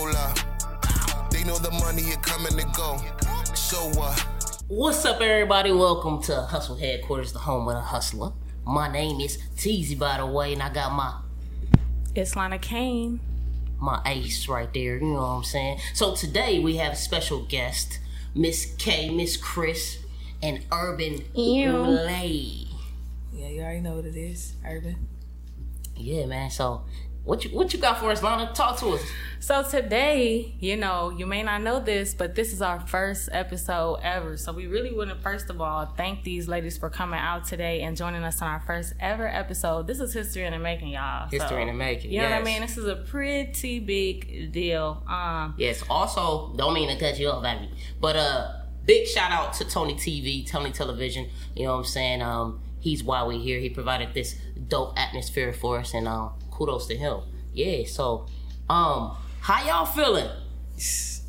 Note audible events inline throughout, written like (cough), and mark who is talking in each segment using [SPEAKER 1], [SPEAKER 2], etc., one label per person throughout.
[SPEAKER 1] hold up. They know the money is coming to go. So what?
[SPEAKER 2] What's up, everybody? Welcome to Hustle Headquarters, the home of the hustler. My name is TeeZee, by the way, and I got my
[SPEAKER 3] It's Lana Kane.
[SPEAKER 2] my ace right there. You know what I'm saying? So today we have a special guest, Miss K, Miss Kris, and Urban Lay.
[SPEAKER 4] Yeah, you already know what it is, Urban.
[SPEAKER 2] Yeah, man. So what you what you got for us, Lana? Talk to us.
[SPEAKER 3] So today, you know, you may not know this, but this is our first episode ever. So we really want to first of all thank these ladies for coming out today and joining us on our first ever episode. This is history in the making, y'all.
[SPEAKER 2] History
[SPEAKER 3] So,
[SPEAKER 2] in the making,
[SPEAKER 3] You know what I mean? This is a pretty big deal. Um,
[SPEAKER 2] Yes. Also, don't mean to cut you off, baby, but uh, big shout out to Tony TV, Tony Television. You know what I'm saying? Um, he's why we here. He provided this dope atmosphere for us, and um, kudos to him. Yeah. So, um, how y'all feeling?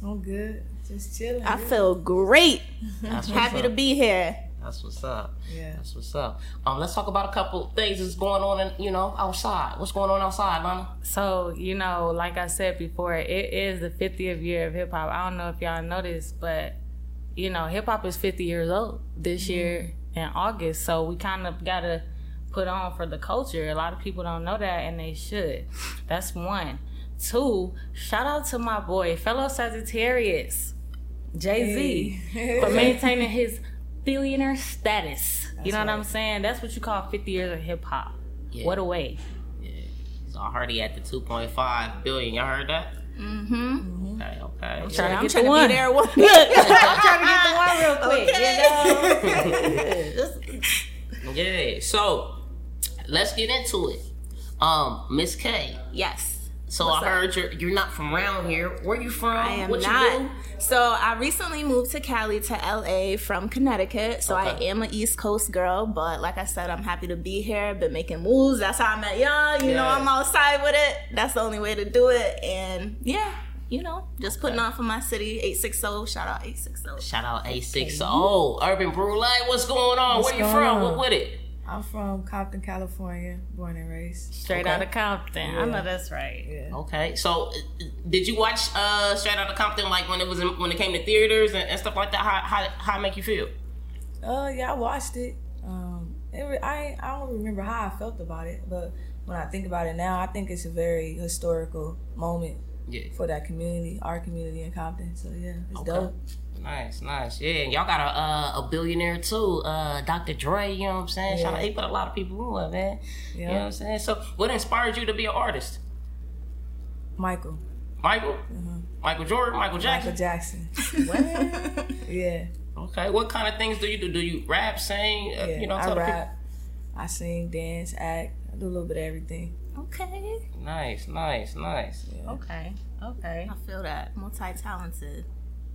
[SPEAKER 4] I'm good. Just chilling.
[SPEAKER 5] I feel great.
[SPEAKER 2] That's what's
[SPEAKER 5] Happy
[SPEAKER 2] up.
[SPEAKER 5] to be here.
[SPEAKER 2] That's what's up.
[SPEAKER 4] Yeah.
[SPEAKER 2] That's what's up. Um, let's talk about a couple things that's going on, in, you know, outside. What's going on outside, Lana?
[SPEAKER 3] So, you know, like I said before, it is the 50th year of hip hop. I don't know if y'all noticed, but, you know, hip hop is 50 years old this year in August. So we kind of got to put on for the culture. A lot of people don't know that, and they should. That's one. Two, shout out to my boy, fellow Sagittarius, Jay Z, for (laughs) maintaining his billionaire status. you know what I'm saying? That's what you call 50 years of hip hop.
[SPEAKER 2] Yeah.
[SPEAKER 3] What a way. Yeah.
[SPEAKER 2] He's already at the 2.5 billion. Y'all heard that? Mm-hmm. Okay. Okay.
[SPEAKER 3] Trying
[SPEAKER 5] I'm
[SPEAKER 3] to get
[SPEAKER 5] trying
[SPEAKER 3] the
[SPEAKER 5] to
[SPEAKER 3] one.
[SPEAKER 5] be there one. (laughs)
[SPEAKER 3] I'm trying to get the one real quick. You know? (laughs)
[SPEAKER 2] Yeah. So let's get into it. Um, Miss K.
[SPEAKER 5] yes.
[SPEAKER 2] So I heard you're you're not from around here. Where you from?
[SPEAKER 5] I am
[SPEAKER 2] what
[SPEAKER 5] not.
[SPEAKER 2] you do?
[SPEAKER 5] So I recently moved to Cali to LA from Connecticut. So
[SPEAKER 2] Okay.
[SPEAKER 5] I am an East Coast girl, but like I said, I'm happy to be here. Been making moves. That's how I met y'all. You know, I'm outside with it. That's the only way to do it. And yeah, you know, just putting on for my city. 860. Shout out 860.
[SPEAKER 2] Shout out A6. Oh, Urban Brule. What's going on?
[SPEAKER 4] What's
[SPEAKER 2] Where you from?
[SPEAKER 4] on?
[SPEAKER 2] What with it?
[SPEAKER 4] I'm from Compton, California, born and raised.
[SPEAKER 3] Straight
[SPEAKER 2] Okay.
[SPEAKER 3] out of Compton. I know that's right.
[SPEAKER 4] Yeah.
[SPEAKER 2] Okay. So did you watch uh Straight Outta Compton like when it was in, when it came to theaters and, and stuff like that? How how how it make you feel?
[SPEAKER 4] Uh, yeah, I watched it. Um, it re- I I don't remember how I felt about it, but when I think about it now, I think it's a very historical moment
[SPEAKER 2] Yeah.
[SPEAKER 4] for that community, our community in Compton. So yeah, it's
[SPEAKER 2] Okay.
[SPEAKER 4] dope.
[SPEAKER 2] Nice, nice. Yeah, and y'all got a uh, a billionaire too, uh, Dr. Dre. You know what I'm saying? Shout out,
[SPEAKER 4] Yeah.
[SPEAKER 2] he put a lot of people on, man. You know what I'm saying? So, what inspired you to be an artist?
[SPEAKER 4] Michael,
[SPEAKER 2] Michael, Michael Jordan, Michael Jackson.
[SPEAKER 4] Michael Jackson. (laughs) What? yeah,
[SPEAKER 2] Okay, what kind of things do you do? Do you rap, sing? Uh,
[SPEAKER 4] yeah.
[SPEAKER 2] you know,
[SPEAKER 4] I
[SPEAKER 2] tell the
[SPEAKER 4] rap, I sing, dance, act. I do a little bit of everything.
[SPEAKER 5] Okay.
[SPEAKER 2] people. Nice, nice, nice.
[SPEAKER 3] Okay. Okay.
[SPEAKER 5] I feel that. Multi talented.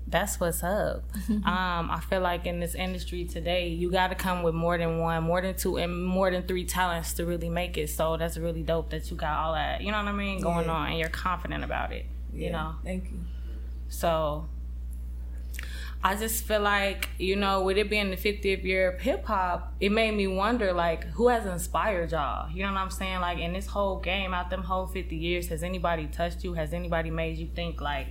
[SPEAKER 3] That's what's up. (laughs) um, I feel like in this industry today, you got to come with more than one, more than two, and more than three talents to really make it. So that's really dope that you got all that, you know what I mean, going
[SPEAKER 4] Yeah.
[SPEAKER 3] on, and you're confident about it. You know,
[SPEAKER 4] Thank you.
[SPEAKER 3] So I just feel like, you know, with it being the 50th year of hip hop, it made me wonder, like, who has inspired y'all? You know what I'm saying? Like, in this whole game, out them whole 50 years, has anybody touched you? Has anybody made you think, like,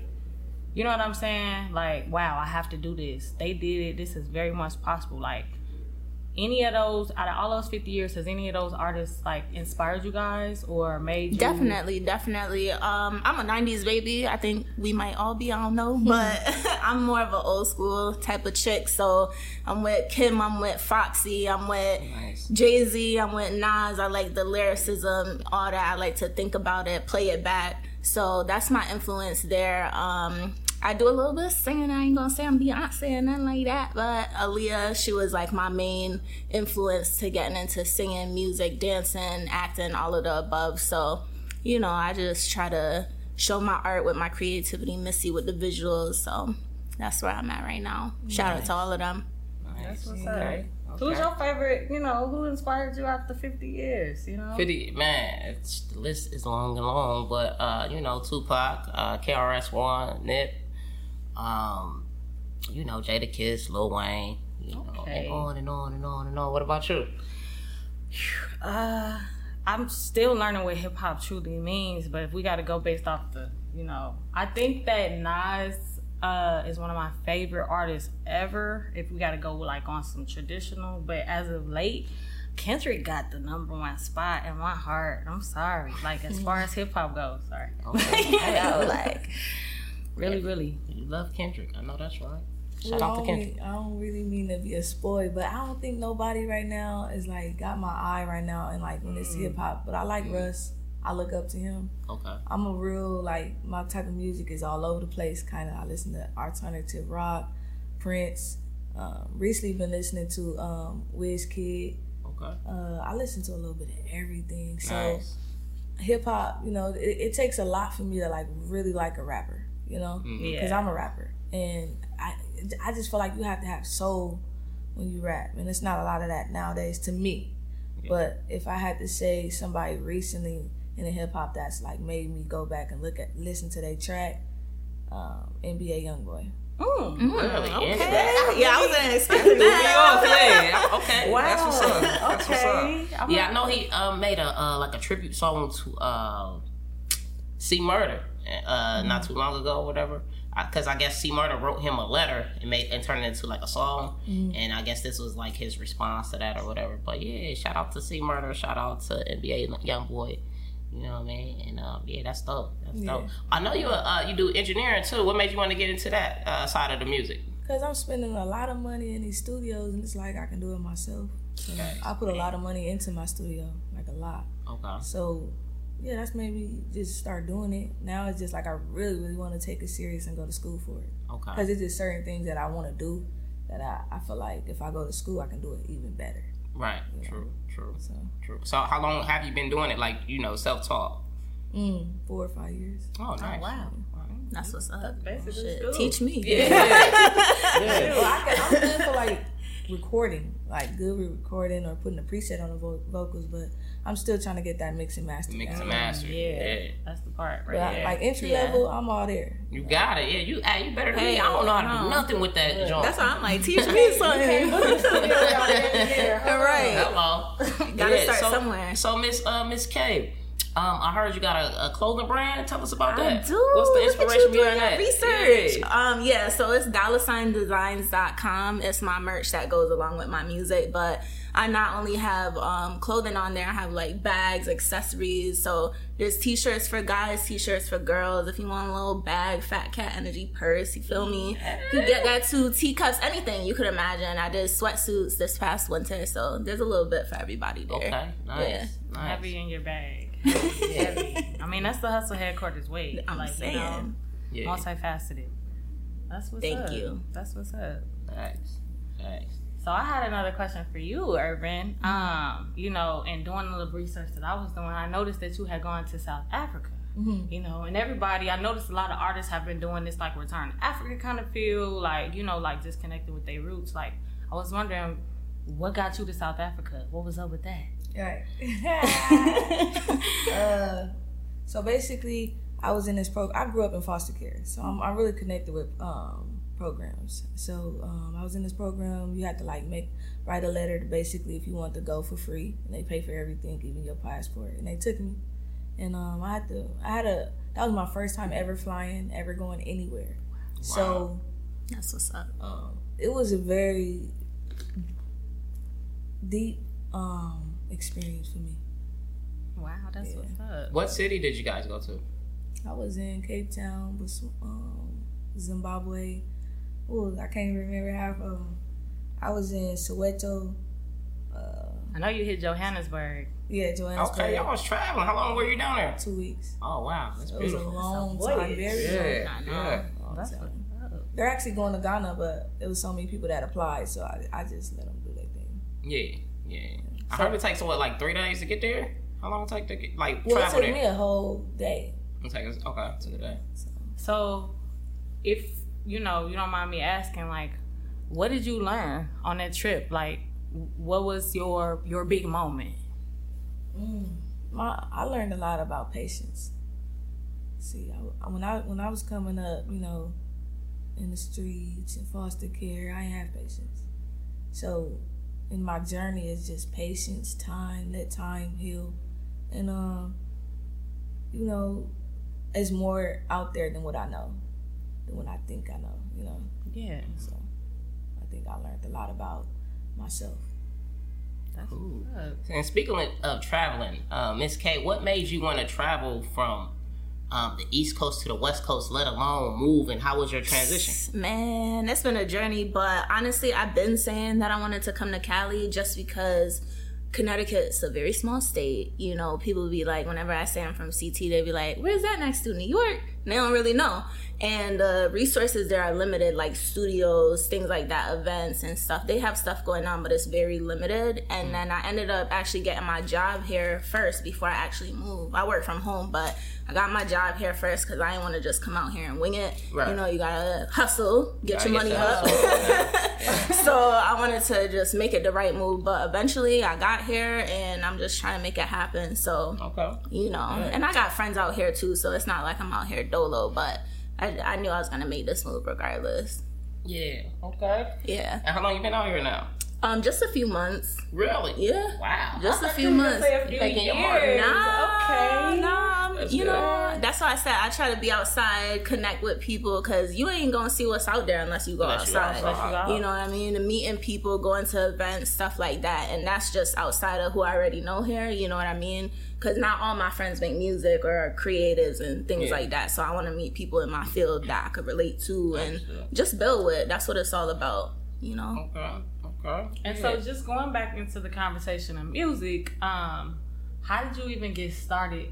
[SPEAKER 3] you know what I'm saying? Like, wow, I have to do this. They did it. This is very much possible. Like, any of those, out of all those 50 years, has any of those artists, like, inspired you guys or made you?
[SPEAKER 5] Definitely, definitely. Um, I'm a '90s baby. I think we might all be. I don't know, but (laughs) I'm more of an old school type of chick. So I'm with Kim. I'm with Foxy. I'm with
[SPEAKER 2] Nice.
[SPEAKER 5] Jay Z. I'm with Nas. I like the lyricism, all that. I like to think about it, play it back. So that's my influence there. Um, I do a little bit of singing. I ain't gonna say I'm Beyonce or nothing like that, but Aaliyah, she was like my main influence to getting into singing, music, dancing, acting, all of the above. So, you know, I just try to show my art with my creativity, Missy with the visuals. So that's where I'm at right now. Shout out to all of them.
[SPEAKER 2] Nice.
[SPEAKER 3] What's
[SPEAKER 2] Okay.
[SPEAKER 3] up? Who's your favorite, you know, who inspired you after 50 years, you know?
[SPEAKER 2] 50 man it's the list is long and long but uh you know tupac uh KRS-One nip um you know Jadakiss lil wayne you know
[SPEAKER 3] Okay.
[SPEAKER 2] and on and on and on and on what about you
[SPEAKER 3] Uh, I'm still learning what hip hop truly means, but if we got to go based off the you know, I think that Nas uh, is one of my favorite artists ever. If we got to go like on some traditional, but as of late, Kendrick got the number one spot in my heart. I'm sorry, like as far as (laughs) hip hop goes, sorry.
[SPEAKER 2] Okay. (laughs)
[SPEAKER 3] you know, like really, really.
[SPEAKER 2] You love Kendrick. I know that's right.
[SPEAKER 4] Well,
[SPEAKER 2] Shout out
[SPEAKER 4] I
[SPEAKER 2] to
[SPEAKER 4] don't
[SPEAKER 2] Kendrick.
[SPEAKER 4] I don't really mean to be a spoil, but I don't think nobody right now is like got my eye right now and like when it's
[SPEAKER 2] Mm.
[SPEAKER 4] hip hop. But I like Russ. I look up to him.
[SPEAKER 2] Okay.
[SPEAKER 4] I'm a real like my type of music is all over the place. Kind of I listen to alternative rock, Prince. Um, recently been listening to um, Kid.
[SPEAKER 2] Okay.
[SPEAKER 4] Uh, I listen to a little bit of everything. So
[SPEAKER 2] Nice.
[SPEAKER 4] hip hop, you know, it, it takes a lot for me to like really like a rapper. You know,
[SPEAKER 2] Mm-hmm.
[SPEAKER 4] because
[SPEAKER 3] Yeah.
[SPEAKER 4] I'm a rapper, and I I just feel like you have to have soul when you rap, and it's not a lot of that nowadays to me. But if I had to say somebody recently in the hip hop that's like made me go back and look at listen to their track, um, NBA YoungBoy.
[SPEAKER 3] Mm.
[SPEAKER 2] Really?
[SPEAKER 5] Okay. Yeah, I wasn't expecting that. (laughs)
[SPEAKER 2] yeah. Okay. That's what's up. That's what's up.
[SPEAKER 3] Okay.
[SPEAKER 2] Yeah, I know he uh, made a uh, like a tribute song to uh, C Murder uh, not too long ago, or whatever. Because I, guess C Murder wrote him a letter and made and turned it into like a song, and I guess this was like his response to that or whatever. But yeah, shout out to C Murder, shout out to NBA Young Boy. You know what I mean? And um, yeah, that's dope. That's dope. I know you uh, you do engineering too. What made you want to get into that uh, side of the music?
[SPEAKER 4] Cause I'm spending a lot of money in these studios, and it's like I can do it myself. So I put a lot of money into my studio, like a lot.
[SPEAKER 2] Okay.
[SPEAKER 4] So yeah, that's maybe just start doing it. Now it's just like I really, really want to take it serious and go to school for it.
[SPEAKER 2] Okay.
[SPEAKER 4] Because it's just certain things that I want to do that I, I feel like if I go to school, I can do it even better.
[SPEAKER 2] Right. True. True.
[SPEAKER 4] So
[SPEAKER 2] True. So how long have you been doing it? Like you know, self taught.
[SPEAKER 4] mm, four or five years.
[SPEAKER 2] Oh, nice.
[SPEAKER 3] wow.
[SPEAKER 5] That's what's up.
[SPEAKER 3] basically
[SPEAKER 5] Shit,
[SPEAKER 3] school.
[SPEAKER 5] teach me.
[SPEAKER 4] Well, (laughs) I can, I'm good for like (laughs) recording, like good with recording or putting a preset on the vo- vocals, but I'm still trying to get that mix and master.
[SPEAKER 2] Mix
[SPEAKER 4] down.
[SPEAKER 2] and master.
[SPEAKER 3] Yeah.
[SPEAKER 2] Yeah.
[SPEAKER 3] That's the part right
[SPEAKER 4] But I-
[SPEAKER 3] there.
[SPEAKER 4] like entry
[SPEAKER 5] Yeah.
[SPEAKER 4] level, I'm all there.
[SPEAKER 2] You got it. Yeah. You. Hey, you better than me. I don't know how to do nothing with that joint.
[SPEAKER 5] That's why I'm like, teach (laughs) me something. All (laughs) right.
[SPEAKER 2] Hello. (laughs)
[SPEAKER 5] Gotta start somewhere.
[SPEAKER 2] So Miss uh, Miss K, um, I heard you got a, a clothing brand. Tell us about
[SPEAKER 5] I
[SPEAKER 2] that.
[SPEAKER 5] do.
[SPEAKER 2] What's the inspiration
[SPEAKER 5] you
[SPEAKER 2] behind that?
[SPEAKER 5] Research.
[SPEAKER 2] Yeah.
[SPEAKER 5] Um, yeah, so it's dollarsigndesigns.com. It's my merch that goes along with my music, but I not only have um, clothing on there, I have like bags, accessories. So there's t-shirts for guys, t-shirts for girls. If you want a little bag, fat cat energy purse, you feel me? You get that too. Teacups, anything you could imagine. I did sweatsuits this past winter, so there's a little bit for everybody there.
[SPEAKER 2] Okay. Nice.
[SPEAKER 5] Yeah.
[SPEAKER 2] Nice.
[SPEAKER 3] Heavy in your bag. Heavy. I mean, that's the hustle headquarters way.
[SPEAKER 5] I'm
[SPEAKER 3] like,
[SPEAKER 5] saying.
[SPEAKER 3] You know,
[SPEAKER 2] Yeah.
[SPEAKER 3] multifaceted. That's what's
[SPEAKER 5] Thank
[SPEAKER 3] up.
[SPEAKER 5] Thank you.
[SPEAKER 3] That's what's up.
[SPEAKER 2] Thanks. Thanks.
[SPEAKER 3] So I had another question for you, Urban. Um, you know, in doing a little research that I was doing, I noticed that you had gone to South Africa. You know, and everybody, I noticed a lot of artists have been doing this like return to Africa kind of feel, like you know, like disconnected with their roots. Like, I was wondering, what got you to South Africa? What was up with that?
[SPEAKER 4] Right. (laughs) uh, so basically, I was in this program. I grew up in foster care, so I'm, I'm really connected with um, programs. So um, I was in this program. You had to like make write a letter to basically if you want to go for free, and they pay for everything, even your passport. And they took me, and um, I had to. I had a. That was my first time ever flying, ever going anywhere. Wow. So
[SPEAKER 5] That's what's up.
[SPEAKER 4] um, it was a very deep um, experience for me.
[SPEAKER 3] Wow, that's what's up.
[SPEAKER 2] What city did you guys go to?
[SPEAKER 4] I was in Cape Town, Bos- um, Zimbabwe. Oh, I can't even remember half of them. I was in Soweto. Uh,
[SPEAKER 3] I know you hit Johannesburg.
[SPEAKER 4] yeah, Johannesburg.
[SPEAKER 2] Okay, y'all was traveling. How long were you down there?
[SPEAKER 4] Two weeks.
[SPEAKER 2] Oh wow, that's beautiful.
[SPEAKER 4] It was a long
[SPEAKER 3] That's a
[SPEAKER 4] time. Very
[SPEAKER 2] Yeah,
[SPEAKER 5] I know.
[SPEAKER 2] yeah.
[SPEAKER 4] long
[SPEAKER 3] That's
[SPEAKER 4] time. They're actually going to Ghana, but it was so many people that applied, so I, I just let them do their thing.
[SPEAKER 2] Yeah, yeah. I heard it takes what, like three days to get there. How long it take to get like
[SPEAKER 4] Well, it
[SPEAKER 2] travel
[SPEAKER 4] took
[SPEAKER 2] there?
[SPEAKER 4] me a whole day.
[SPEAKER 2] It take us okay to the day.
[SPEAKER 3] So, if you know, you don't mind me asking, like, what did you learn on that trip? Like, what was your your big moment?
[SPEAKER 4] Mm, my I learned a lot about patience. See, I, when I when I was coming up, you know, in the streets and foster care, I didn't have patience. So, in my journey, is just patience, time, let time heal, and um, you know, it's more out there than what I know, than what I think I know. You know,
[SPEAKER 3] Yeah.
[SPEAKER 4] so I think I learned a lot about myself.
[SPEAKER 3] That's
[SPEAKER 2] Ooh.
[SPEAKER 3] what's up.
[SPEAKER 2] And speaking of, of traveling, uh, Miss K, what made you want to travel from um, the East Coast to the West Coast, let alone move? And how was your transition?
[SPEAKER 5] Man, it's been a journey, but honestly, I've been saying that I wanted to come to Cali just because Connecticut's a very small state. You know, people be like, whenever I say I'm from CT, they be like, where's that next to New York? They don't really know. And the resources there are limited, like studios, things like that, events and stuff. They have stuff going on, but it's very limited. And then I ended up actually getting my job here first before I actually moved. I work from home, but I got my job here first because I didn't want to just come out here and wing it.
[SPEAKER 2] Right.
[SPEAKER 5] You know, you gotta hustle, get
[SPEAKER 2] Gotta
[SPEAKER 5] your money up. (laughs) so I wanted to just make it the right move, but eventually I got here and I'm just trying to make it happen. So
[SPEAKER 2] Okay.
[SPEAKER 5] you know, and I got friends out here too, so it's not like I'm out here dolo, but I, I knew I was gonna make this move regardless.
[SPEAKER 2] Yeah. Okay.
[SPEAKER 5] Yeah,
[SPEAKER 2] And how long you been out here now?
[SPEAKER 5] Um, just a few months.
[SPEAKER 2] Really?
[SPEAKER 5] Yeah,
[SPEAKER 2] Wow.
[SPEAKER 5] just a few months.
[SPEAKER 3] say a few
[SPEAKER 2] Making
[SPEAKER 3] years.
[SPEAKER 5] Nah,
[SPEAKER 3] Okay.
[SPEAKER 5] nah,
[SPEAKER 2] That's
[SPEAKER 5] you
[SPEAKER 2] good.
[SPEAKER 5] know, that's why I said I try to be outside, connect with people, cause you ain't gonna see what's out there unless you go
[SPEAKER 2] Unless you
[SPEAKER 5] outside.
[SPEAKER 2] outside.
[SPEAKER 3] Unless you
[SPEAKER 5] You know what I mean? And meeting people, going to events, stuff like that, and that's just outside of who I already know here. You know what I mean? Because not all my friends make music or are creatives and things
[SPEAKER 2] Yeah.
[SPEAKER 5] like that. So I want to meet people in my field that I could relate to and
[SPEAKER 2] Understood.
[SPEAKER 5] just build with. That's what it's all about. You know?
[SPEAKER 2] Okay. Okay.
[SPEAKER 3] And so, just going back into the conversation of music, um, how did you even get started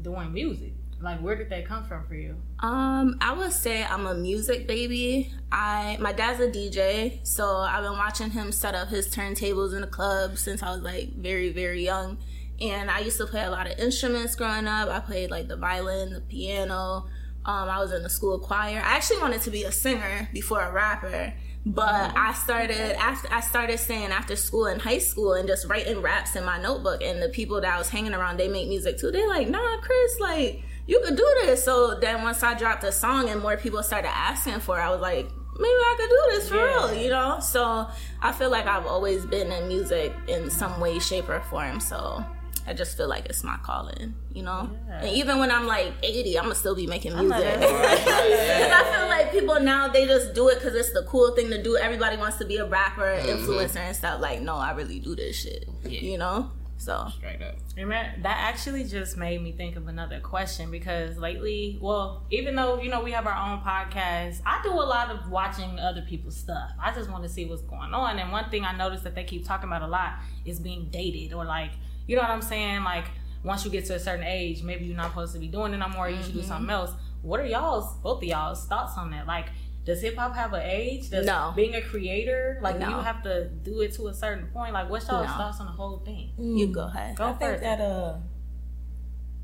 [SPEAKER 3] doing music? Like, where did that come from for you?
[SPEAKER 5] Um, I would say I'm a music baby. I my dad's a DJ, so I've been watching him set up his turntables in the club since I was like very very young. And I used to play a lot of instruments growing up. I played like the violin, the piano. Um, I was in the school choir. I actually wanted to be a singer before a rapper, but I started after I started staying after school in high school and just writing raps in my notebook. And the people that I was hanging around, they make music too. They're like, nah, Kris, like you could do this. So then once I dropped a song and more people started asking for it, I was like, maybe I could do this for
[SPEAKER 3] Yeah.
[SPEAKER 5] real, you know? So I feel like I've always been in music in some way, shape, or form. So I just feel like it's my calling, you know?
[SPEAKER 3] Yeah.
[SPEAKER 5] And even when I'm like 80, I'm gonna still be making music. Because. (laughs) I feel like people now, they just do it because it's the cool thing to do. Everybody wants to be a rapper,
[SPEAKER 3] Mm-hmm.
[SPEAKER 5] influencer, and stuff. Like, no, I really do this shit,
[SPEAKER 2] Yeah.
[SPEAKER 5] you know? So,
[SPEAKER 2] Straight up.
[SPEAKER 3] Remember, that actually just made me think of another question because lately, well, even though you know we have our own podcast, I do a lot of watching other people's stuff. I just want to see what's going on. And one thing I noticed that they keep talking about a lot is being dated or like, you know what I'm saying? Like once you get to a certain age, maybe you're not supposed to be doing it no more. You should do something else. What are y'all's, both of y'all's thoughts on that? Like, does hip hop have an age? Does
[SPEAKER 5] No.
[SPEAKER 3] being a creator, like, do
[SPEAKER 5] No.
[SPEAKER 3] you have to do it to a certain point? Like, what's y'all's
[SPEAKER 5] No.
[SPEAKER 3] thoughts on the whole thing?
[SPEAKER 5] you go ahead.
[SPEAKER 3] Go
[SPEAKER 4] I think
[SPEAKER 3] first.
[SPEAKER 4] that uh,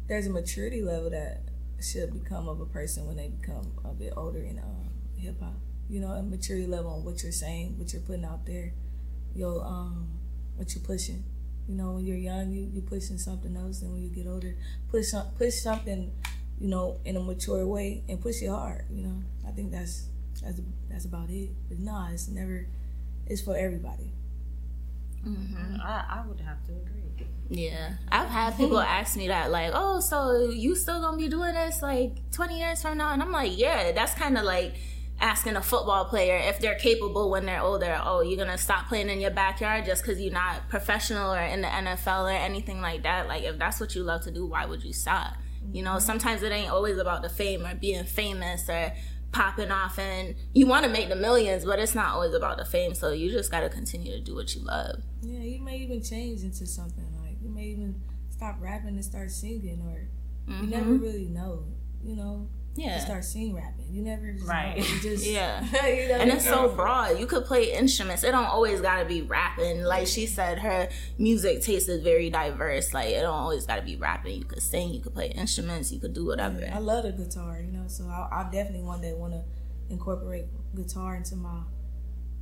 [SPEAKER 4] there's a maturity level that should become of a person when they become a bit older in uh, hip hop. You know, a maturity level on what you're saying, what you're putting out there, your um, what you're pushing. You know, when you're young, you you pushing something else, and when you get older, push some, push something, you know, in a mature way and push it hard. You know, I think that's that's that's about it. But nah, it's never. It's for everybody. Mm-hmm.
[SPEAKER 3] I, I would have to agree.
[SPEAKER 5] Yeah, I've had people (laughs) ask me that, like, "Oh, so you still gonna be doing this like 20 years from now?" And I'm like, "Yeah, that's kind of like asking a football player if they're capable when they're older. Oh, you're gonna stop playing in your backyard just because you're not professional or in the NFL or anything like that. Like, if that's what you love to do, why would you stop? You know, sometimes it ain't always about the fame or being famous or popping off and you want to make the millions but it's not always about the fame so you just got to continue to do what you love
[SPEAKER 4] Yeah, you may even change into something. Like you may even stop rapping and start singing, or you never really know. You know,
[SPEAKER 5] Mm-hmm. Yeah
[SPEAKER 4] you start sing rapping. You never just
[SPEAKER 3] Right.
[SPEAKER 4] Know. You just (laughs) (laughs)
[SPEAKER 5] Yeah. (laughs)
[SPEAKER 4] you never
[SPEAKER 5] and it's so broad. You could play instruments. It don't always gotta be rapping. Like she said, her music taste is very diverse. Like it don't always gotta be rapping. You could sing. You could play instruments. You could do whatever.
[SPEAKER 4] I love the guitar. You know, so I, I definitely one day want to incorporate guitar into my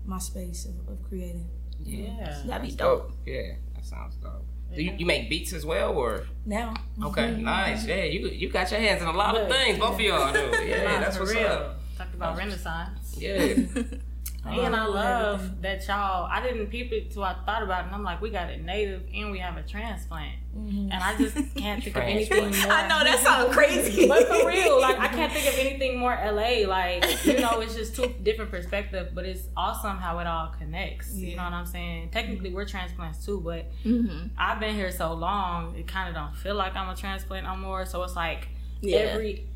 [SPEAKER 4] my space of, of creating.
[SPEAKER 3] Yeah.
[SPEAKER 5] That'd be
[SPEAKER 2] Dope.
[SPEAKER 5] dope.
[SPEAKER 2] Yeah, that sounds dope. Do you, you make beats as well, or
[SPEAKER 4] Now,
[SPEAKER 2] okay, (laughs) nice. Yeah, you you got your hands in a lot of
[SPEAKER 3] Look,
[SPEAKER 2] things. Both of y'all do. (laughs) Yeah,
[SPEAKER 3] Nah,
[SPEAKER 2] that's
[SPEAKER 3] for
[SPEAKER 2] what's
[SPEAKER 3] real.
[SPEAKER 2] up.
[SPEAKER 3] Talked about Renaissance.
[SPEAKER 2] Yeah. (laughs)
[SPEAKER 3] And I
[SPEAKER 4] love
[SPEAKER 3] love that y'all. I didn't peep it till I thought about it, and I'm like, we got a native and we have a transplant, mm-hmm. and I just can't think of anything more.
[SPEAKER 5] I know that sounds crazy.
[SPEAKER 3] But for real, like I can't think of anything more LA. Like you know, it's just two different perspectives, but it's awesome how it all connects. You know what I'm saying? Technically, we're transplants too, but
[SPEAKER 5] Mm-hmm.
[SPEAKER 3] I've been here so long, it kind of don't feel like I'm a transplant no more. So it's like
[SPEAKER 5] Yeah.
[SPEAKER 3] every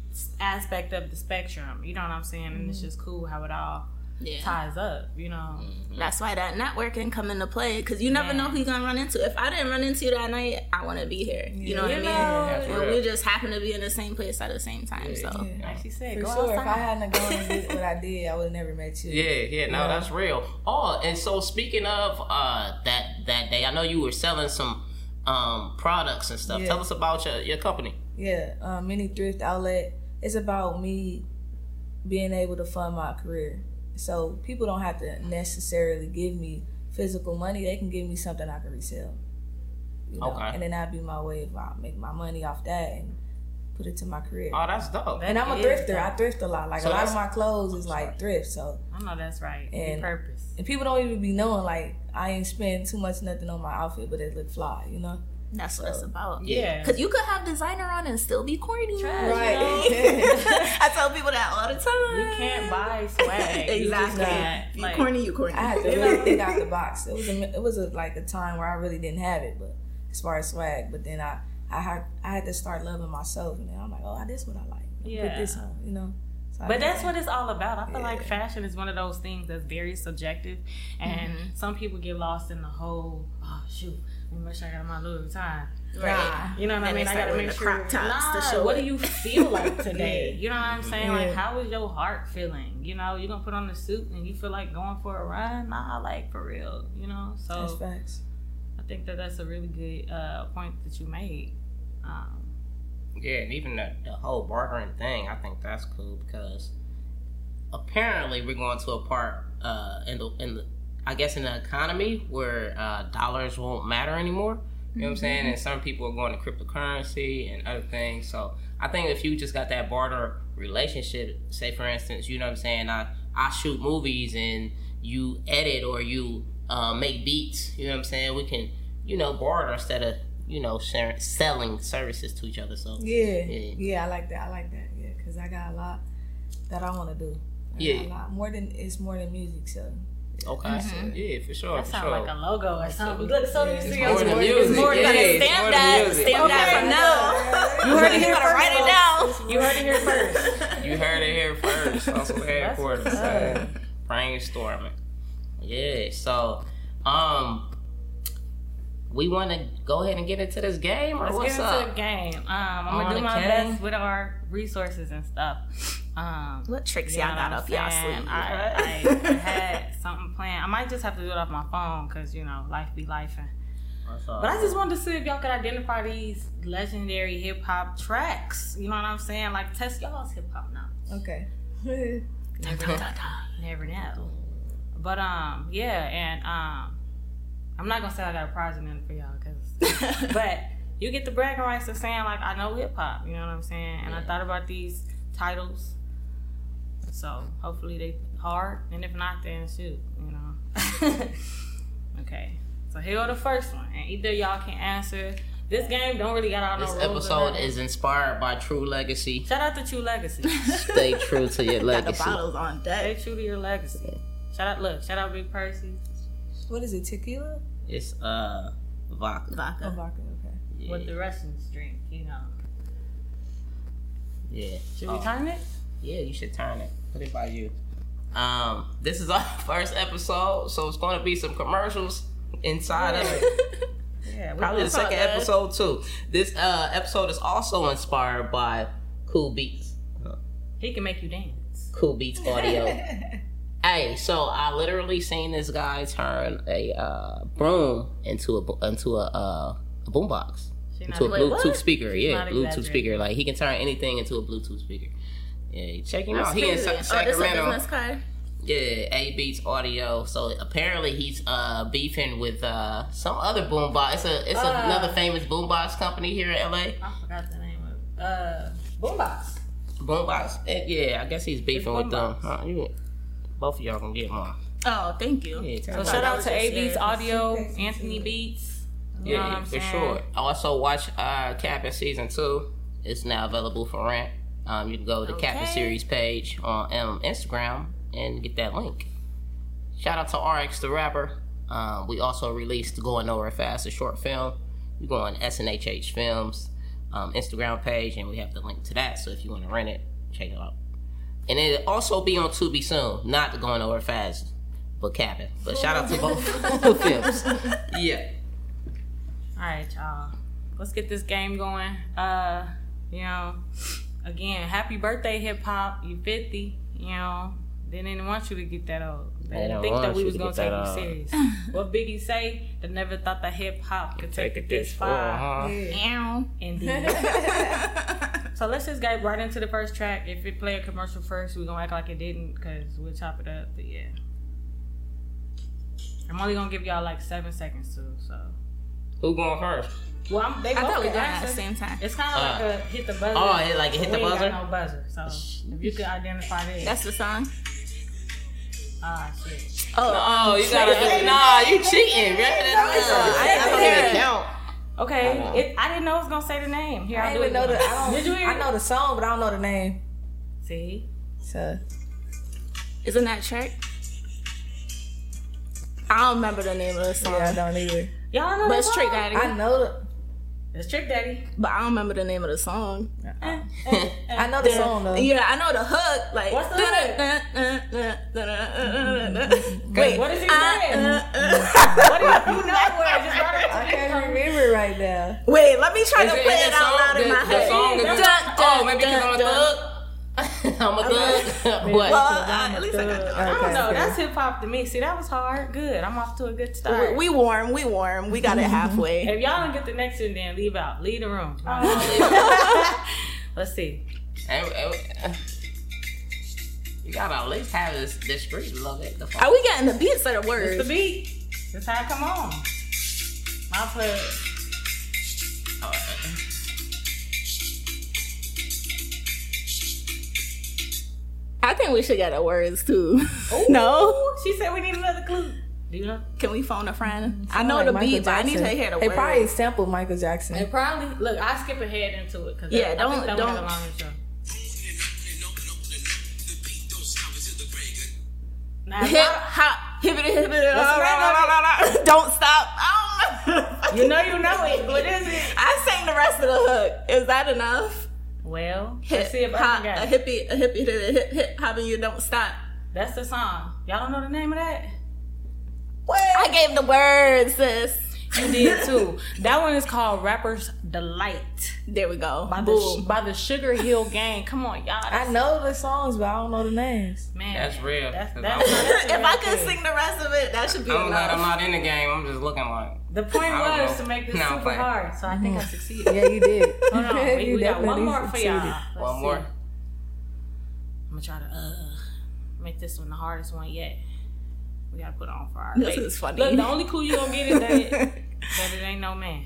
[SPEAKER 3] aspect of the spectrum. You know what I'm saying? And it's just cool how it all
[SPEAKER 5] Yeah.
[SPEAKER 3] ties up. You know?
[SPEAKER 5] That's why that networking come into play because you never
[SPEAKER 3] Man.
[SPEAKER 5] know who you're gonna run into. If I didn't run into you that night, I wouldn't be here. You know what I mean?
[SPEAKER 3] know,
[SPEAKER 2] Yeah,
[SPEAKER 5] we just happen to be in the same place at the same time. So
[SPEAKER 3] Like she said,
[SPEAKER 4] For
[SPEAKER 3] go
[SPEAKER 4] sure. If I hadn't gone and did what I (laughs) did, I would have never met you.
[SPEAKER 2] Yeah, yeah, no, that's real. Oh, and so speaking of uh that that day, I know you were selling some um products and stuff.
[SPEAKER 4] Yeah.
[SPEAKER 2] Tell us about your your company.
[SPEAKER 4] Yeah, um, mini thrift outlet. It's about me being able to fund my career. So people don't have to necessarily give me physical money. They can give me something I can resell. You know?
[SPEAKER 2] Okay.
[SPEAKER 4] And then that'd be my way of I make my money off that and put it to my career.
[SPEAKER 2] Oh, that's dope.
[SPEAKER 4] and I'm a
[SPEAKER 3] Is
[SPEAKER 4] thrifter.
[SPEAKER 3] dope.
[SPEAKER 4] I thrift a lot. Like
[SPEAKER 2] So
[SPEAKER 4] a lot of my clothes is like thrift. So
[SPEAKER 3] I know that's right.
[SPEAKER 4] And-
[SPEAKER 3] And purpose.
[SPEAKER 4] and people don't even be knowing like I ain't spend too much nothing on my outfit, but it look fly. You know.
[SPEAKER 5] That's what it's about.
[SPEAKER 3] Yeah.
[SPEAKER 5] Because you could have designer on and still be corny.
[SPEAKER 4] Right. (laughs)
[SPEAKER 5] I tell people that all the time.
[SPEAKER 3] You can't buy swag. You just
[SPEAKER 5] Exactly.
[SPEAKER 3] can't.
[SPEAKER 5] You
[SPEAKER 3] Like,
[SPEAKER 5] corny, you corny.
[SPEAKER 4] I had to really think out the box. It was a, it was a, like a time where I really didn't have it, but as far as swag, but then I I had I had to start loving myself, and then I'm like, oh, this what I like.
[SPEAKER 3] Yeah.
[SPEAKER 4] Put this on, you know. So
[SPEAKER 3] But that's
[SPEAKER 4] that.
[SPEAKER 3] what it's all about. I feel like fashion is one of those things that's very subjective, and
[SPEAKER 5] Mm-hmm.
[SPEAKER 3] some people get lost in the whole. Oh shoot! Let me make sure I got my Louis Vuitton.
[SPEAKER 5] Right.
[SPEAKER 3] You know what I mean? I gotta make sure.
[SPEAKER 5] crop tops to
[SPEAKER 3] nah,
[SPEAKER 5] show
[SPEAKER 3] what do you feel like (laughs) today? You know what I'm saying? Like, how is your heart feeling? You know, you gonna put on the suit and you feel like going for a run? Nah, like for real. You know, so
[SPEAKER 4] That's facts.
[SPEAKER 3] I think that that's a really good uh, point that you made. Um,
[SPEAKER 2] Yeah, and even the, the whole bartering thing, I think that's cool because apparently we're going to a part uh, in the in the I guess in an economy where uh, dollars won't matter anymore. You know what I'm saying? And some people are going to cryptocurrency and other things. So I think if you just got that barter relationship, say for instance, you know what I'm saying, I I shoot movies and you edit or you uh, make beats. You know what I'm saying? We can you know barter instead of you know sharing, selling services to each other. So
[SPEAKER 4] Yeah,
[SPEAKER 2] Yeah.
[SPEAKER 4] yeah, I like that. I like that. Yeah, because I got a lot that I want to do. I
[SPEAKER 2] Yeah.
[SPEAKER 4] a lot more than it's more than music. So
[SPEAKER 2] Okay. Yeah, for sure.
[SPEAKER 3] that
[SPEAKER 2] for
[SPEAKER 3] sounds
[SPEAKER 2] sure.
[SPEAKER 3] like a logo or something. Look, so
[SPEAKER 4] Yeah,
[SPEAKER 3] you
[SPEAKER 4] it's
[SPEAKER 3] see,
[SPEAKER 4] more
[SPEAKER 3] I'm
[SPEAKER 2] than
[SPEAKER 3] more-
[SPEAKER 2] music.
[SPEAKER 3] it's more
[SPEAKER 2] Yeah,
[SPEAKER 3] than
[SPEAKER 2] it's
[SPEAKER 5] Stamp
[SPEAKER 2] more than
[SPEAKER 5] that.
[SPEAKER 2] music.
[SPEAKER 5] Stamp that
[SPEAKER 3] Okay.
[SPEAKER 5] from now. (laughs)
[SPEAKER 3] You heard it here first.
[SPEAKER 5] write it down.
[SPEAKER 3] You heard it here first. (laughs)
[SPEAKER 2] You heard it here first. Also headquarters.
[SPEAKER 3] what's up.
[SPEAKER 2] Brainstorming. Yeah. So, um, we want to go ahead and get into this game, or
[SPEAKER 3] Let's
[SPEAKER 2] what's
[SPEAKER 3] get into
[SPEAKER 2] up?
[SPEAKER 3] the game. Um, I'm gonna do my
[SPEAKER 2] game.
[SPEAKER 3] best with our resources and stuff. Um,
[SPEAKER 5] What tricks
[SPEAKER 3] you know
[SPEAKER 5] y'all got up y'all
[SPEAKER 3] saying?
[SPEAKER 5] sleeve?
[SPEAKER 3] I, I, I (laughs) had something planned. I might just have to do it off my phone because you know life be life.
[SPEAKER 2] What's up?
[SPEAKER 3] But I just wanted to see if y'all could identify these legendary hip hop tracks. You know what I'm saying? Like test y'all's hip hop knowledge.
[SPEAKER 4] okay. (laughs)
[SPEAKER 3] Never know. Never know. But um, yeah, and um, I'm not gonna say I got a prize or nothing for y'all, cause (laughs) but you get the bragging rights of saying like I know hip hop. You know what I'm saying? And I thought about these titles, so hopefully they hard, and if not, then shoot, you know. (laughs) okay, so here go the first one, and either y'all can answer. This game don't really got all no
[SPEAKER 2] this
[SPEAKER 3] rules or
[SPEAKER 2] episode is inspired by True Legacy.
[SPEAKER 3] Shout out to True Legacy. (laughs)
[SPEAKER 2] Stay true to your legacy.
[SPEAKER 5] Got the bottles on deck.
[SPEAKER 3] Stay
[SPEAKER 5] deck.
[SPEAKER 3] true to your legacy. Shout out, look, shout out Big Percy.
[SPEAKER 4] What is it? Tequila?
[SPEAKER 2] It's uh vodka.
[SPEAKER 4] Oh,
[SPEAKER 5] Vodka.
[SPEAKER 4] vodka. Okay.
[SPEAKER 2] Yeah.
[SPEAKER 3] what the Russians drink, you know.
[SPEAKER 2] yeah.
[SPEAKER 3] Should
[SPEAKER 2] Oh.
[SPEAKER 3] we turn it?
[SPEAKER 2] Yeah, you should time it. Put it by you. Um, this is our (laughs) first episode, so it's going to be some commercials inside of it. (laughs)
[SPEAKER 3] Yeah,
[SPEAKER 2] Probably the second
[SPEAKER 3] that.
[SPEAKER 2] episode too. This uh, episode is also inspired by Cool Beats.
[SPEAKER 3] He can make you dance.
[SPEAKER 2] Cool Beats Audio. (laughs) hey, so I literally seen this guy turn a uh, broom into a into a, uh, a boombox. Into a Bluetooth
[SPEAKER 5] what?
[SPEAKER 2] speaker, yeah, Bluetooth speaker. Like he can turn anything into a Bluetooth speaker. Yeah, check him
[SPEAKER 5] That's
[SPEAKER 2] out. He in
[SPEAKER 5] crazy.
[SPEAKER 2] Sa-
[SPEAKER 5] Oh, this
[SPEAKER 2] Sacramento.
[SPEAKER 5] card.
[SPEAKER 2] Yeah, A Beats Audio. So apparently he's uh beefing with uh some other boombox. It's a it's
[SPEAKER 3] Uh.
[SPEAKER 2] another famous boombox company here in LA.
[SPEAKER 3] I forgot the name of. Uh, Boombox.
[SPEAKER 2] Boombox. Yeah, I guess he's beefing with them. Huh, you, both of y'all can get one.
[SPEAKER 5] Oh, thank you.
[SPEAKER 2] Yeah,
[SPEAKER 3] So shout out to A Beats Audio, Anthony Beats. You know what
[SPEAKER 2] Yeah,
[SPEAKER 3] I'm
[SPEAKER 2] for
[SPEAKER 3] saying?
[SPEAKER 2] sure. Also, watch uh, Captain Season 2. It's now available for rent. Um, you can go to the Captain Series page on um, Instagram and get that link. Shout out to RX the rapper. Um, we also released Going Nowhere Fast, a short film. You go on SNHH Films um, Instagram page, and we have the link to that. So if you want to rent it, check it out. And it'll also be on Tubi soon. Not Going over Fast, but Cabin. But shout out to (laughs) both films. Yeah.
[SPEAKER 3] All right, y'all. Let's get this game going. Uh, you know, again, happy birthday, hip hop. You 50. You know, they didn't want you to get that old. They
[SPEAKER 2] They
[SPEAKER 3] didn't think that we was gonna take you serious. (laughs) what Biggie say? They never thought that hip hop could take it this far.
[SPEAKER 2] Uh-huh.
[SPEAKER 5] Ow.
[SPEAKER 3] Indeed. (laughs) so let's just get right into the first track. If it play a commercial first, we're gonna act like it didn't, cause we'll chop it up. But yeah, I'm only gonna give y'all like seven seconds too. So,
[SPEAKER 2] Who going first?
[SPEAKER 3] well, I'm, they
[SPEAKER 5] I
[SPEAKER 3] both
[SPEAKER 5] thought we
[SPEAKER 3] can
[SPEAKER 5] were doing it at the same time.
[SPEAKER 3] It's kind of
[SPEAKER 2] Uh,
[SPEAKER 3] like a hit the buzzer.
[SPEAKER 2] oh, it like a hit
[SPEAKER 3] We
[SPEAKER 2] the
[SPEAKER 3] ain't
[SPEAKER 2] buzzer?
[SPEAKER 3] Got no buzzer. So if you can identify this,
[SPEAKER 5] That's the song.
[SPEAKER 3] ah shit.
[SPEAKER 5] Oh,
[SPEAKER 2] Oh, you gotta (laughs) Nah, you cheating, man. (laughs)
[SPEAKER 5] I
[SPEAKER 2] That
[SPEAKER 5] didn't
[SPEAKER 2] don't even count.
[SPEAKER 3] Okay,
[SPEAKER 2] Uh-huh.
[SPEAKER 3] it, I didn't know it was gonna say the name. Here,
[SPEAKER 4] I
[SPEAKER 3] I'll
[SPEAKER 4] didn't even know the. I don't.
[SPEAKER 3] Did you hear
[SPEAKER 4] I know the song, but I don't know the name.
[SPEAKER 3] See,
[SPEAKER 4] So
[SPEAKER 5] isn't that Shrek? I don't remember the name of the song,
[SPEAKER 4] yeah, I don't either.
[SPEAKER 3] y'all know the
[SPEAKER 5] but
[SPEAKER 3] that
[SPEAKER 5] it's Trick
[SPEAKER 3] song?
[SPEAKER 5] Daddy.
[SPEAKER 4] I know the.
[SPEAKER 3] It's Trick Daddy.
[SPEAKER 5] But I don't remember the name of the song. (laughs)
[SPEAKER 4] I know the song though.
[SPEAKER 5] Yeah, I know the hook. Like,
[SPEAKER 3] What's the
[SPEAKER 5] Wait,
[SPEAKER 3] what is he saying?
[SPEAKER 5] uh, uh.
[SPEAKER 3] What do you, you know where? Just run it
[SPEAKER 4] I can't remember right now.
[SPEAKER 5] Wait, let me try
[SPEAKER 2] Is
[SPEAKER 5] to
[SPEAKER 2] it-
[SPEAKER 5] play
[SPEAKER 2] is
[SPEAKER 5] it
[SPEAKER 2] that
[SPEAKER 5] out loud
[SPEAKER 2] song-
[SPEAKER 5] in my
[SPEAKER 2] the- the
[SPEAKER 5] head.
[SPEAKER 2] song is-
[SPEAKER 5] Dun,
[SPEAKER 2] Oh, maybe because
[SPEAKER 5] dun,
[SPEAKER 2] I'm a thug. I'm a thug. (laughs) What?
[SPEAKER 5] Well, uh, at least I got the-
[SPEAKER 3] I don't know.
[SPEAKER 4] okay.
[SPEAKER 3] That's hip hop to me. See, that was hard. Good. I'm off to a good start.
[SPEAKER 5] We warm, we warm. We got it (laughs) halfway.
[SPEAKER 3] if y'all don't get the next one, then leave out. Leave the room. (laughs) Let's see.
[SPEAKER 2] And- and- You gotta at least have this, this street a little bit. The?
[SPEAKER 5] Are we getting the beats or the
[SPEAKER 3] It's
[SPEAKER 5] words?
[SPEAKER 3] the beat. That's how it come on. My play.
[SPEAKER 5] I think we should get the words too. (laughs) no?
[SPEAKER 3] She said we need another clue. Do you know?
[SPEAKER 5] Can we phone a friend? I know
[SPEAKER 4] like
[SPEAKER 5] the
[SPEAKER 4] Michael
[SPEAKER 5] beat, but I need to hear the
[SPEAKER 4] They
[SPEAKER 5] words.
[SPEAKER 4] probably sampled Michael Jackson.
[SPEAKER 3] And probably look. I skip ahead into it because
[SPEAKER 5] Yeah,
[SPEAKER 3] I
[SPEAKER 5] don't-
[SPEAKER 3] think that
[SPEAKER 5] don't-
[SPEAKER 3] went along the show. Now,
[SPEAKER 5] Hip hop, hibbity hibbity.
[SPEAKER 3] What's the name of
[SPEAKER 5] Don't stop. I don't remember.
[SPEAKER 3] you know you know it. What is it? (laughs)
[SPEAKER 5] I sang the rest of the hook. Is that enough?
[SPEAKER 3] Well,
[SPEAKER 5] Hip
[SPEAKER 3] let's see if I
[SPEAKER 5] hop,
[SPEAKER 3] can
[SPEAKER 5] a hippie, a hippie, hip hip hip hop, and you don't stop.
[SPEAKER 3] That's the song. Y'all don't know the name of that?
[SPEAKER 5] I gave the words, sis.
[SPEAKER 3] You did too. that one is called Rapper's Delight
[SPEAKER 5] There we go.
[SPEAKER 3] by the by the Sugarhill Gang. Come on, y'all.
[SPEAKER 4] I know the songs, but I don't know the names.
[SPEAKER 3] man,
[SPEAKER 2] That's real.
[SPEAKER 3] That's,
[SPEAKER 2] 'Cause
[SPEAKER 3] that's,
[SPEAKER 2] I'm-
[SPEAKER 3] that's (laughs)
[SPEAKER 5] if I could
[SPEAKER 3] good.
[SPEAKER 5] sing the rest of it, that should be
[SPEAKER 2] I'm glad I'm not in the game. I'm just looking like.
[SPEAKER 3] The point was
[SPEAKER 2] know.
[SPEAKER 3] to make this
[SPEAKER 2] No,
[SPEAKER 3] super hard, so I think I succeeded.
[SPEAKER 4] Yeah, you did. (laughs)
[SPEAKER 3] Hold on, we,
[SPEAKER 4] You
[SPEAKER 3] we got one
[SPEAKER 4] definitely
[SPEAKER 3] more for y'all. Let's
[SPEAKER 2] One
[SPEAKER 3] see.
[SPEAKER 2] more.
[SPEAKER 3] I'm gonna try to uh make this one the hardest one yet. We gotta put on for our.
[SPEAKER 5] This
[SPEAKER 3] wait.
[SPEAKER 5] is funny.
[SPEAKER 3] Look, the only clue you gonna get is that it, (laughs) that it ain't no man.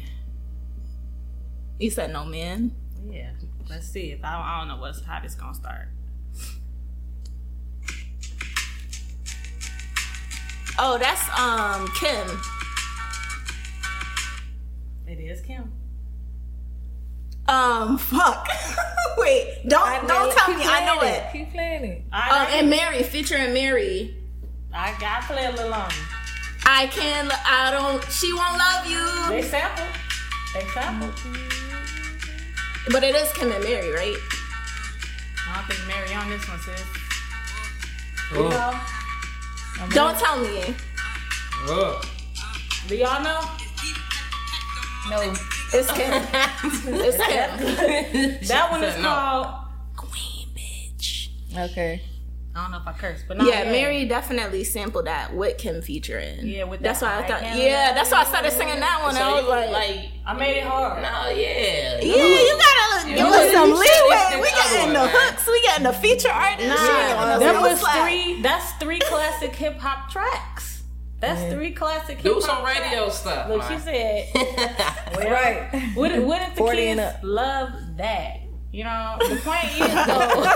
[SPEAKER 5] You said no, man.
[SPEAKER 3] Yeah. Let's see if I don't, I don't know what's how this gonna start.
[SPEAKER 5] Oh, that's um Kim.
[SPEAKER 3] It is Kim.
[SPEAKER 5] Um, fuck. (laughs) Wait, don't
[SPEAKER 4] I
[SPEAKER 5] don't tell me I know
[SPEAKER 4] playing
[SPEAKER 5] it.
[SPEAKER 4] Keep playing it.
[SPEAKER 5] Um,
[SPEAKER 3] I,
[SPEAKER 5] and Mary featuring Mary.
[SPEAKER 3] I got to play a little longer.
[SPEAKER 5] I can't. I don't. She won't love you.
[SPEAKER 3] They sample. They sample.
[SPEAKER 5] But it is Kim and Mary, right?
[SPEAKER 3] I don't think Mary on this one, sis.
[SPEAKER 2] Oh,
[SPEAKER 5] Don't tell me.
[SPEAKER 2] oh.
[SPEAKER 3] Do y'all know?
[SPEAKER 4] No.
[SPEAKER 5] It's Kim. (laughs) it's Kim.
[SPEAKER 3] That one is
[SPEAKER 2] No.
[SPEAKER 3] called.
[SPEAKER 5] Queen bitch.
[SPEAKER 4] Okay.
[SPEAKER 3] I don't know if I curse, but no,
[SPEAKER 5] Yeah, Mary definitely sampled that with Kim featuring.
[SPEAKER 3] Yeah, with
[SPEAKER 5] that's
[SPEAKER 3] that
[SPEAKER 5] why I
[SPEAKER 3] I
[SPEAKER 5] thought.
[SPEAKER 3] can't
[SPEAKER 5] Yeah,
[SPEAKER 3] love
[SPEAKER 5] that's why I started singing that one.
[SPEAKER 2] So
[SPEAKER 5] I was
[SPEAKER 2] you,
[SPEAKER 5] like,
[SPEAKER 2] like,
[SPEAKER 3] I made it hard.
[SPEAKER 2] no, yeah.
[SPEAKER 5] yeah, you gotta give
[SPEAKER 2] You
[SPEAKER 5] us
[SPEAKER 2] should-
[SPEAKER 5] some
[SPEAKER 2] you should listen
[SPEAKER 5] leeway. We
[SPEAKER 2] the other
[SPEAKER 5] getting the hooks. We getting the feature artist.
[SPEAKER 3] Nah,
[SPEAKER 5] She getting
[SPEAKER 3] that was three. That's three classic hip hop tracks. That's three classic hip
[SPEAKER 2] Do some radio
[SPEAKER 3] tracks.
[SPEAKER 2] stuff.
[SPEAKER 3] Look, she said, (laughs) well,
[SPEAKER 4] Right.
[SPEAKER 3] wouldn't, wouldn't the
[SPEAKER 4] 40 and
[SPEAKER 3] kids love that? You know, the (laughs) point is though. (laughs)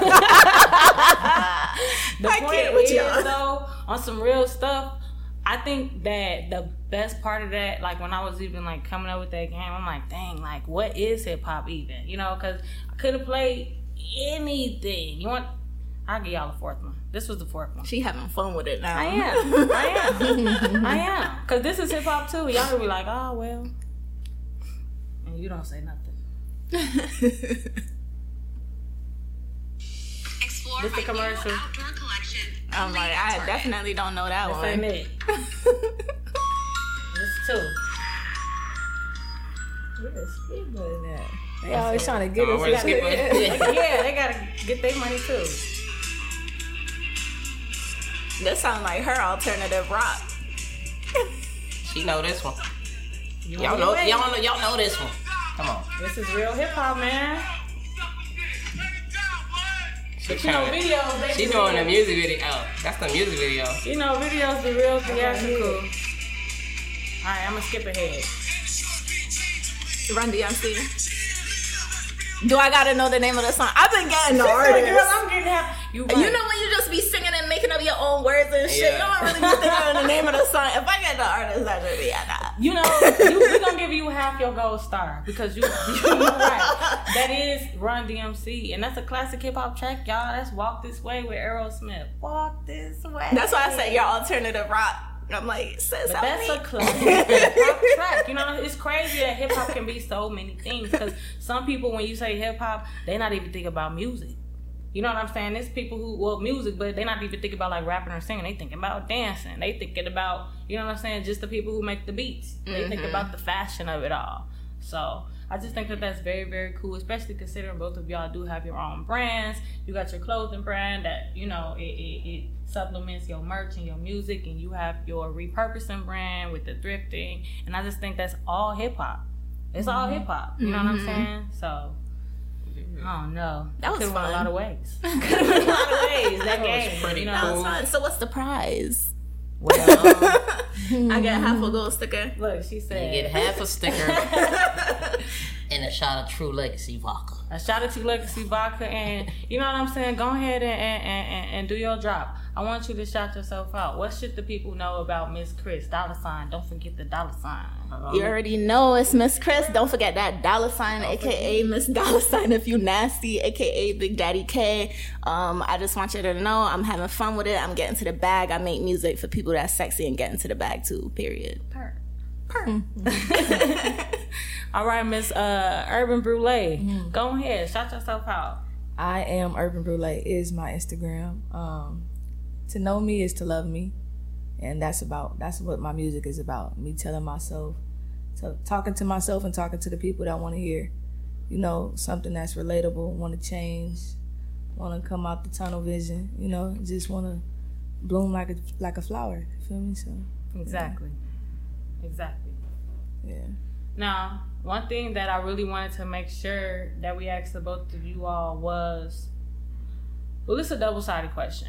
[SPEAKER 3] the
[SPEAKER 5] I
[SPEAKER 3] point is
[SPEAKER 5] y'all.
[SPEAKER 3] though, on some real stuff. I think that the best part of that, like when I was even like coming up with that game, I'm like, dang, like what is hip hop even? You know, because I could have played anything. You want? I'll give y'all the fourth one. This was the fourth one.
[SPEAKER 5] She having fun with it now.
[SPEAKER 3] I am. I am. I am. (laughs) Because this is hip hop too. Y'all gonna be like, oh, well. And you don't say nothing.
[SPEAKER 6] Explore
[SPEAKER 3] This the
[SPEAKER 6] my new
[SPEAKER 3] commercial.
[SPEAKER 6] outdoor collection.
[SPEAKER 5] I'm like, I
[SPEAKER 6] Target.
[SPEAKER 5] definitely don't know that
[SPEAKER 3] This
[SPEAKER 5] one.
[SPEAKER 3] ain't it. (laughs) This two.
[SPEAKER 4] Where the speed button at? They always trying to get
[SPEAKER 2] Oh,
[SPEAKER 4] us.
[SPEAKER 2] where the (laughs)
[SPEAKER 3] yeah, they gotta get their money too.
[SPEAKER 5] This sounds like her alternative rock.
[SPEAKER 2] She know this one.
[SPEAKER 3] You
[SPEAKER 2] Y'all know,
[SPEAKER 3] your way.
[SPEAKER 2] y'all know, y'all know this one. Come on.
[SPEAKER 3] This is real hip hop, man.
[SPEAKER 2] She,
[SPEAKER 3] You know,
[SPEAKER 2] trying-
[SPEAKER 3] videos. They
[SPEAKER 2] she doing the music video. Oh, that's the music video.
[SPEAKER 3] You know, videos be real theatrical. All right, I'm gonna skip ahead.
[SPEAKER 5] Run DMC. Do I gotta know the name of the song? I've been getting the
[SPEAKER 3] Girl,
[SPEAKER 5] artist.
[SPEAKER 3] I'm getting half. You,
[SPEAKER 5] You know when you just be singing and making up your own words and shit,
[SPEAKER 2] Yeah.
[SPEAKER 5] you don't really be thinking of the name of the song. If I get the artist, I should be yeah, nah.
[SPEAKER 3] You know, you, we gonna give you half your gold star because you, (laughs) you right. That is Run DMC, and that's a classic hip hop track, y'all. That's Walk This Way with Aerosmith. Walk this way.
[SPEAKER 5] That's why I said your alternative rock. I'm like, sis,
[SPEAKER 3] But that's
[SPEAKER 5] me.
[SPEAKER 3] a classic (laughs) hip hop track. You know, it's crazy that hip hop can be so many things because some people, when you say hip hop, they not even think about music. You know what I'm saying? There's people who well music, but they're not even thinking about like rapping or singing. They thinking about dancing. They thinking about you know what I'm saying? Just the people who make the beats. They think mm-hmm. about the fashion of it all. So I just think that that's very very cool, especially considering both of y'all do have your own brands. You got your clothing brand that you know it, it, it supplements your merch and your music, and you have your repurposing brand with the thrifting. And I just think that's all hip hop. It's all mm-hmm. hip hop. You know what I'm mm-hmm. saying? So. Oh, I don't know.
[SPEAKER 5] That was
[SPEAKER 3] Could've went
[SPEAKER 5] fun.
[SPEAKER 3] a lot of ways. (laughs) Could have went a lot of (laughs) ways. That,
[SPEAKER 2] That was
[SPEAKER 3] game,
[SPEAKER 2] pretty
[SPEAKER 3] you know.
[SPEAKER 5] That was fun. So what's the prize?
[SPEAKER 3] Well, (laughs)
[SPEAKER 5] I get half a gold sticker.
[SPEAKER 3] look, she said.
[SPEAKER 2] You get half a sticker and a shot of True Legacy vodka.
[SPEAKER 3] A shout out to Legacy Vodka, and you know what I'm saying. Go ahead and and, and, and and do your drop. I want you to shout yourself out. What should the people know about Miss Kris dollar sign? Don't forget the dollar sign.
[SPEAKER 5] You already know it's Miss Kris. Don't forget that dollar sign, aka Miss Dollar Sign if you nasty, aka Big Daddy K. Um, I just want you to know I'm having fun with it. I'm getting to the bag. I make music for people that's sexy and getting to the bag too. Period.
[SPEAKER 3] Per. Per. (laughs) All right, Miss uh, Urban Brule. Go ahead, shout yourself out.
[SPEAKER 4] I am Urban Brule is my Instagram. Um, to know me is to love me, and that's about that's what my music is about. Me telling myself, to, talking to myself, and talking to the people that want to hear, you know, something that's relatable, want to change, want to come out the tunnel vision. You know, just want to bloom like a like a flower. You feel me? So
[SPEAKER 3] Exactly. Exactly.
[SPEAKER 4] yeah.
[SPEAKER 3] Now, one thing that I really wanted to make sure that we asked the both of you all was well, it's a double sided question.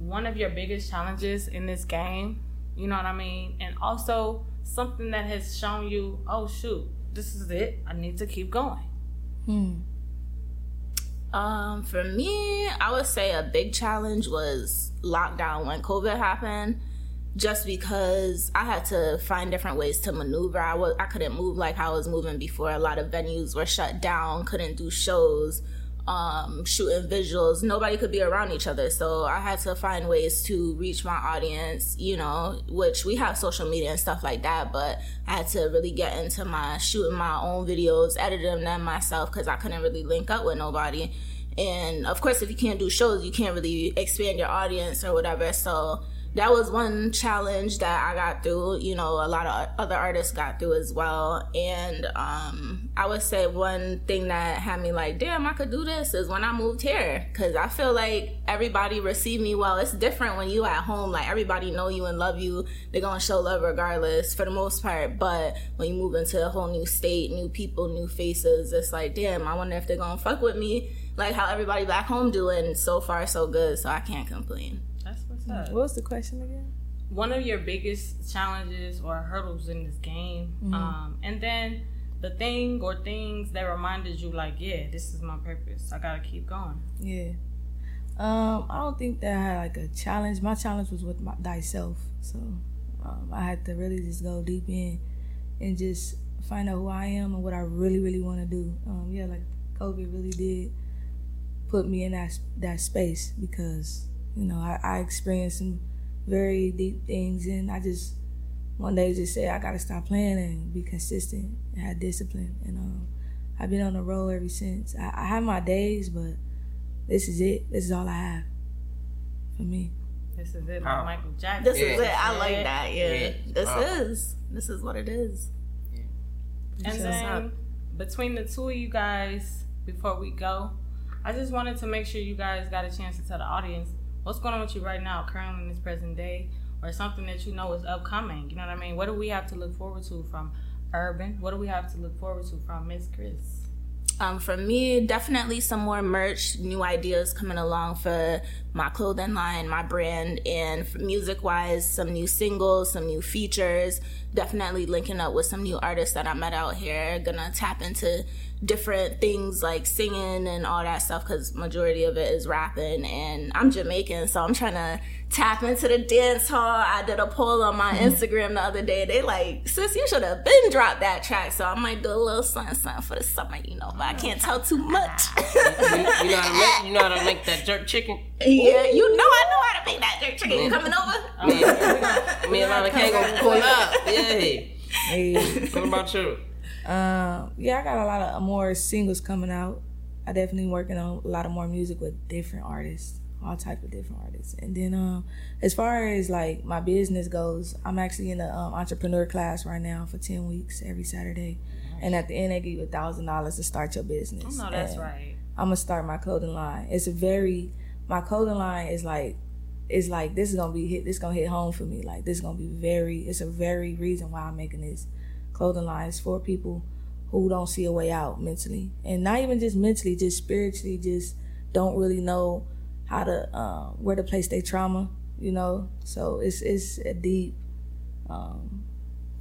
[SPEAKER 3] One of your biggest challenges in this game, you know what I mean? And also something that has shown you, oh, shoot, this is it. I need to keep going.
[SPEAKER 4] Hmm.
[SPEAKER 5] Um, for me, I would say a big challenge was lockdown when COVID happened. Just because I had to find different ways to maneuver, I was I couldn't move like I was moving before. A lot of venues were shut down, couldn't do shows, um, shooting visuals. Nobody could be around each other, so I had to find ways to reach my audience. You know, which we have social media and stuff like that, but I had to really get into my shooting my own videos, editing them myself because I couldn't really link up with nobody. And of course, if you can't do shows, you can't really expand your audience or whatever. So that was one challenge that I got through. You know, a lot of other artists got through as well. And um, I would say one thing that had me like, damn, I could do this is when I moved here. Cause I feel like everybody received me well. It's different when you at home. Like everybody know you and love you. They're gonna show love regardless for the most part. But when you move into a whole new state, new people, new faces, it's like, damn, I wonder if they're gonna fuck with me. Like how everybody back home doing. So far, so good. So I can't complain.
[SPEAKER 3] That's what's up.
[SPEAKER 4] What was the question again?
[SPEAKER 3] one of your biggest challenges or hurdles in this game um, and then the thing or things that reminded you like yeah this is my purpose i gotta keep going
[SPEAKER 4] Yeah. Um, I don't think that I had like a challenge. My challenge was with my, thyself. So um, I had to really just go deep in and just find out who I am and what I really, really want to do. Um, yeah, like COVID really did put me in that that space because you know I, I experienced some very deep things and I just one day just said I gotta stop playing and be consistent and have discipline and um, I've been on the road ever since. I, I have my days, but this is it. This is all I have for me.
[SPEAKER 3] This is it,
[SPEAKER 2] Oh.
[SPEAKER 3] Michael Jackson.
[SPEAKER 5] This
[SPEAKER 2] Yeah.
[SPEAKER 5] is it. I like that. Yeah.
[SPEAKER 2] Yeah.
[SPEAKER 5] This
[SPEAKER 2] Wow.
[SPEAKER 5] is. This is what it is.
[SPEAKER 3] And
[SPEAKER 4] So-
[SPEAKER 3] then between the two of you guys, before we go, I just wanted to make sure you guys got a chance to tell the audience what's going on with you right now, currently in this present day, or something that you know is upcoming. You know what I mean? What do we have to look forward to from Urban? What do we have to look forward to from Miss Kris?
[SPEAKER 5] Um, for me, definitely some more merch, new ideas coming along for my clothing line, my brand, and music wise, some new singles, some new features. Definitely linking up with some new artists that I met out here. Gonna tap into different things like singing and all that stuff because majority of it is rapping and i'm jamaican so i'm trying to tap into the dance hall i did a poll on my mm-hmm. instagram the other day they like sis you should have been dropped that track so i might do a little something, something for the summer you know but i can't tell too much (laughs)
[SPEAKER 2] you, you know how to make you know how to make that jerk chicken.
[SPEAKER 5] yeah you know i know how to make that jerk chicken You coming over oh,
[SPEAKER 2] Me, me and Lana K gonna pull up. (laughs) Yeah.
[SPEAKER 4] Hey.
[SPEAKER 2] What about you?
[SPEAKER 4] Um, yeah, I got a lot of more singles coming out. I definitely working on a lot of more music with different artists, all type of different artists. And then, um, as far as like my business goes, I'm actually in the um, entrepreneur class right now for ten weeks every Saturday. And at the end, they give you a thousand dollars to start your business.
[SPEAKER 3] Oh, no, that's
[SPEAKER 4] And
[SPEAKER 3] right.
[SPEAKER 4] I'm gonna start my clothing line. It's a very my clothing line is like it's like this is gonna be hit this gonna hit home for me. Like this is gonna be very it's a very reason why I'm making this clothing line. It's for people who don't see a way out mentally. And not even just mentally, just spiritually, just don't really know how to um, where to place their trauma, you know. So it's it's a deep um,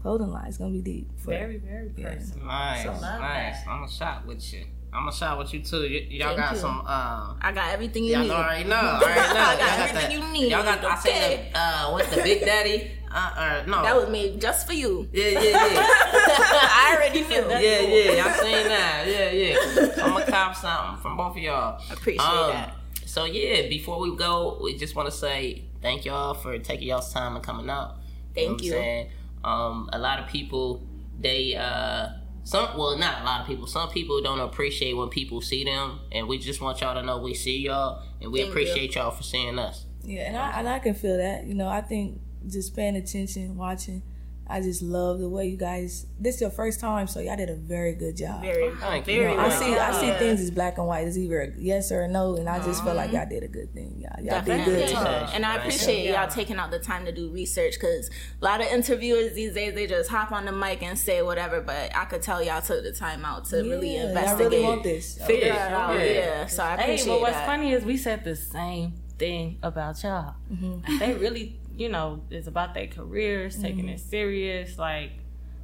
[SPEAKER 4] clothing line. It's gonna be deep. For,
[SPEAKER 3] Very, very personal.
[SPEAKER 2] Nice,
[SPEAKER 3] So
[SPEAKER 2] nice.
[SPEAKER 3] that.
[SPEAKER 2] I'm a shot with you. I'm gonna shot with you too. Y- y'all
[SPEAKER 5] Thank
[SPEAKER 2] got
[SPEAKER 5] you.
[SPEAKER 2] some. Uh,
[SPEAKER 5] i got everything you need.
[SPEAKER 2] y'all already know. Already (laughs) know. Y'all
[SPEAKER 5] I got
[SPEAKER 2] got
[SPEAKER 5] everything
[SPEAKER 2] the-
[SPEAKER 5] you need,
[SPEAKER 2] Y'all got. I seen
[SPEAKER 5] okay?
[SPEAKER 2] the. Uh, what's the Big Daddy? Uh, uh, no.
[SPEAKER 5] that was made just for you
[SPEAKER 2] Yeah, yeah, yeah. (laughs)
[SPEAKER 5] i already knew that.
[SPEAKER 2] yeah, yeah. I seen that. Yeah, yeah. So I'm gonna cop something from both of y'all.
[SPEAKER 5] Appreciate
[SPEAKER 2] Um,
[SPEAKER 5] that.
[SPEAKER 2] So yeah, before we go, we just want to say thank y'all for taking y'all's time and coming out.
[SPEAKER 5] Thank
[SPEAKER 2] know what
[SPEAKER 5] you.
[SPEAKER 2] I'm saying? Um, a lot of people, they uh, some well, not a lot of people. Some people don't appreciate when people see them, and we just want y'all to know we see y'all, and we
[SPEAKER 5] Thank you.
[SPEAKER 2] appreciate y'all for seeing us.
[SPEAKER 4] Yeah, and I and I can feel that. You know, I think just paying attention, watching. I just love the way you guys. This is your first time, so y'all did a very good job.
[SPEAKER 5] very
[SPEAKER 2] Thank you.
[SPEAKER 5] very
[SPEAKER 4] I see. I see things as black and white. It's either a yes or a no, and I just feel like y'all did a good thing. Y'all, y'all did good.
[SPEAKER 2] Appreciate
[SPEAKER 5] And I appreciate
[SPEAKER 3] Yeah.
[SPEAKER 5] y'all taking out the time to do research because a lot of interviewers these days they just hop on the mic and say whatever. But I could tell y'all took the time out to really
[SPEAKER 4] Yeah, y'all
[SPEAKER 5] investigate,
[SPEAKER 4] really want this.
[SPEAKER 5] figure
[SPEAKER 2] Yeah,
[SPEAKER 5] it out.
[SPEAKER 2] yeah.
[SPEAKER 5] Yeah. so I appreciate.
[SPEAKER 3] Hey,
[SPEAKER 5] appreciate
[SPEAKER 3] but what's
[SPEAKER 5] that.
[SPEAKER 3] funny is we said the same thing about y'all.
[SPEAKER 5] Mm-hmm.
[SPEAKER 3] They really, you know, it's about their careers, taking
[SPEAKER 5] Mm-hmm.
[SPEAKER 3] it serious. Like,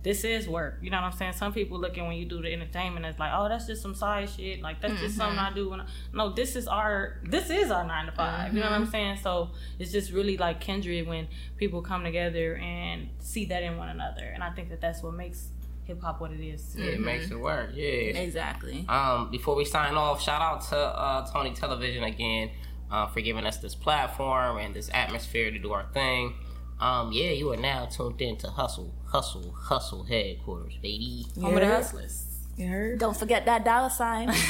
[SPEAKER 3] this is work. You know what I'm saying? Some people looking when you do the entertainment as like, oh, that's just some side shit. Like, that's just something
[SPEAKER 5] Mm-hmm.
[SPEAKER 3] I do. When I, no, this is our, this is our nine to 5 You know what
[SPEAKER 5] Mm-hmm.
[SPEAKER 3] I'm saying? So it's just really like kindred when people come together and see that in one another. And I think that that's what makes hip hop what it is.
[SPEAKER 2] It makes it work. Yeah.
[SPEAKER 5] Exactly.
[SPEAKER 2] Um, before we sign off, shout out to uh, Tony Television again uh, for giving us this platform and this atmosphere to do our thing. Um, yeah, you are now tuned in to Hustle, Hustle, Hustle headquarters, baby.
[SPEAKER 3] Home of the hustlers.
[SPEAKER 4] You heard?
[SPEAKER 5] Don't forget that dollar sign. (laughs) (laughs)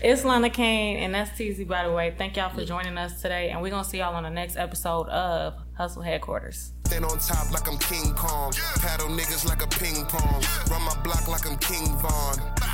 [SPEAKER 3] It's Lana Kane and that's TeeZee, by the way. Thank y'all for joining us today, and we're gonna see y'all on the next episode of Hustle Headquarters.
[SPEAKER 1] Stand on top like I'm King Kong. Paddle niggas like a ping pong. Run my block like I'm King Von.